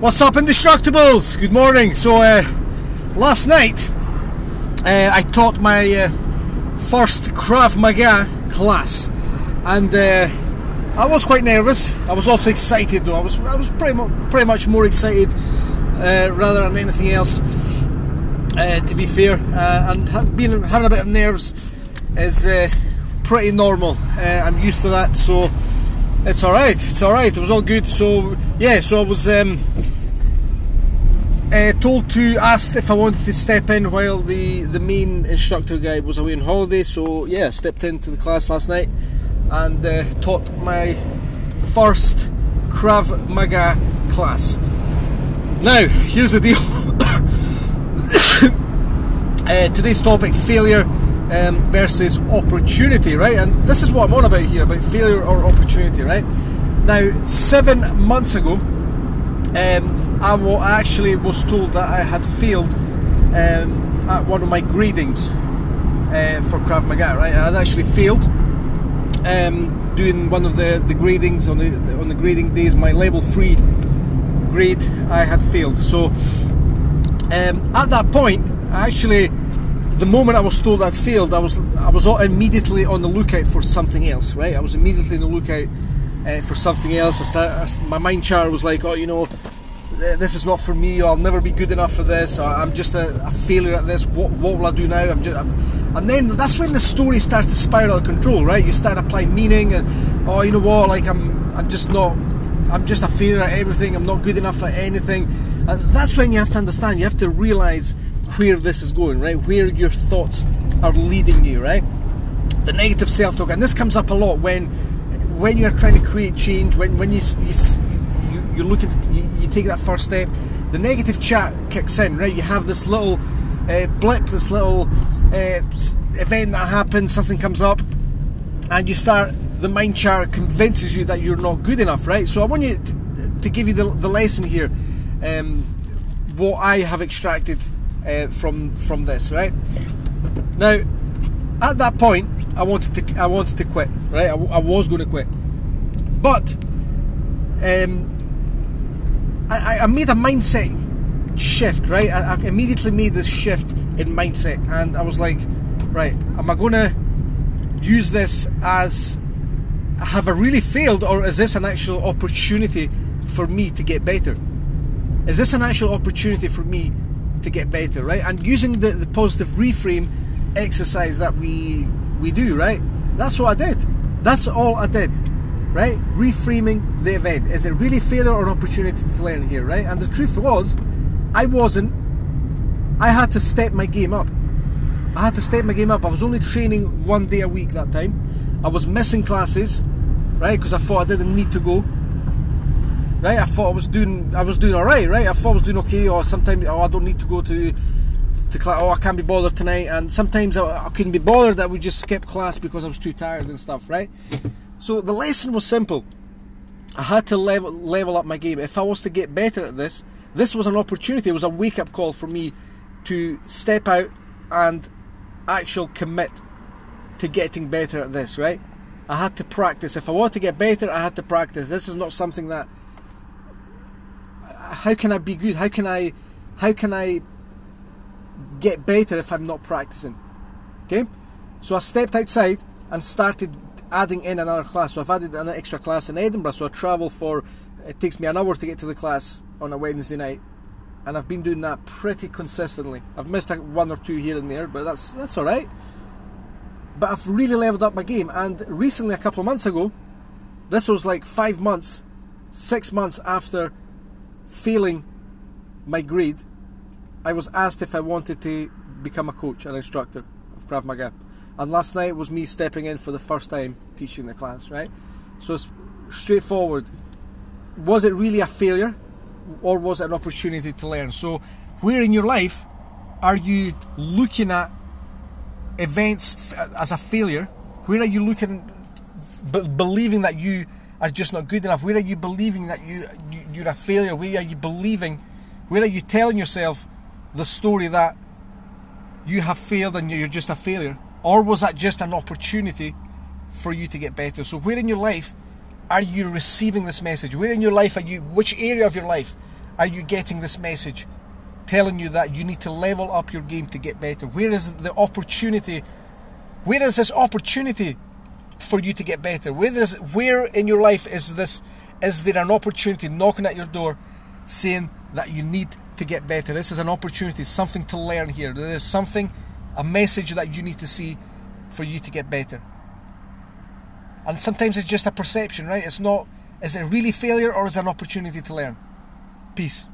What's up, Indestructibles? Good morning. So, uh, last night uh, I taught my uh, first Krav Maga class, and uh, I was quite nervous. I was also excited, though. I was I was pretty mu- pretty much more excited uh, rather than anything else. Uh, to be fair, and ha- being having a bit of nerves is pretty normal. I'm used to that, so it's all right. It's all right. It was all good. So yeah, so I was um, uh, told to asked if I wanted to step in while the the main instructor guy was away on holiday. So yeah, stepped into the class last night and uh, taught my first Krav Maga class. Now here's the deal. uh, today's topic: failure um, versus opportunity, right? And this is what I'm on about here about failure or opportunity, right? Now, seven months ago, um, I actually was told that I had failed um, at one of my gradings uh, for Krav Maga, right? I had actually failed um, doing one of the, the gradings on the on the grading days. My level three grade, I had failed. So um, at that point, actually, the moment I was told I'd failed, I was I was immediately on the lookout for something else. Right, I was immediately on the lookout uh, for something else. I start, I, my mind chart was like, oh, you know, this is not for me. I'll never be good enough for this. I'm just a, a failure at this. What, what will I do now? I'm just, I'm, and then that's when the story starts to spiral out of control, right? You start applying meaning, and oh, you know what? Like I'm, I'm just not. I'm just a failure at everything. I'm not good enough at anything. And that's when you have to understand. You have to realize where this is going, right? Where your thoughts are leading you, right? The negative self-talk, and this comes up a lot when when you're trying to create change, when when you you, you you're looking to you, you take that first step, the negative chat kicks in, right? You have this little uh, blip, this little uh, event that happens, something comes up, and you start. The mind chart convinces you that you're not good enough, right? So I want you to, to give you the, the lesson here. Um, what I have extracted uh, from from this, right? Now, at that point, I wanted to I wanted to quit, right? I, I was going to quit, but um, I, I made a mindset shift, right? I, I immediately made this shift in mindset, and I was like, right, am I to use this as have I really failed, or is this an actual opportunity for me to get better? Is this an actual opportunity for me to get better, right? And using the, the positive reframe exercise that we we do, right? That's what I did. That's all I did, right? Reframing the event. Is it really failure or an opportunity to learn here, right? And the truth was, I wasn't. I had to step my game up. I had to step my game up. I was only training one day a week that time. I was missing classes, right? Because I thought I didn't need to go. Right? I thought I was doing. I was doing all right, right? I thought I was doing okay. Or sometimes, oh, I don't need to go to to class. Oh, I can't be bothered tonight. And sometimes I, I couldn't be bothered. I would just skip class because I was too tired and stuff, right? So the lesson was simple. I had to level level up my game. If I was to get better at this, this was an opportunity. It was a wake up call for me to step out and actual commit to getting better at this, right? I had to practice. If I want to get better, I had to practice. This is not something that how can I be good? How can I how can I get better if I'm not practicing? Okay? So I stepped outside and started adding in another class. So I've added an extra class in Edinburgh. So I travel for it takes me an hour to get to the class on a Wednesday night. And I've been doing that pretty consistently. I've missed one or two here and there, but that's that's alright. But I've really leveled up my game and recently a couple of months ago, this was like five months, six months after failing my grade, I was asked if I wanted to become a coach, an instructor of Krav Maga. And last night was me stepping in for the first time teaching the class, right? So it's straightforward. Was it really a failure or was it an opportunity to learn? So, where in your life are you looking at events as a failure? Where are you looking, believing that you are just not good enough? Where are you believing that you, you you're a failure? Where are you believing? Where are you telling yourself the story that you have failed and you're just a failure? Or was that just an opportunity for you to get better? So where in your life are you receiving this message? Where in your life are you which area of your life are you getting this message telling you that you need to level up your game to get better? Where is the opportunity? Where is this opportunity for you to get better? Where is where in your life is this is there an opportunity knocking at your door saying that you need to get better? This is an opportunity, something to learn here. There is something, a message that you need to see for you to get better. And sometimes it's just a perception, right? It's not is it really failure or is it an opportunity to learn? Peace.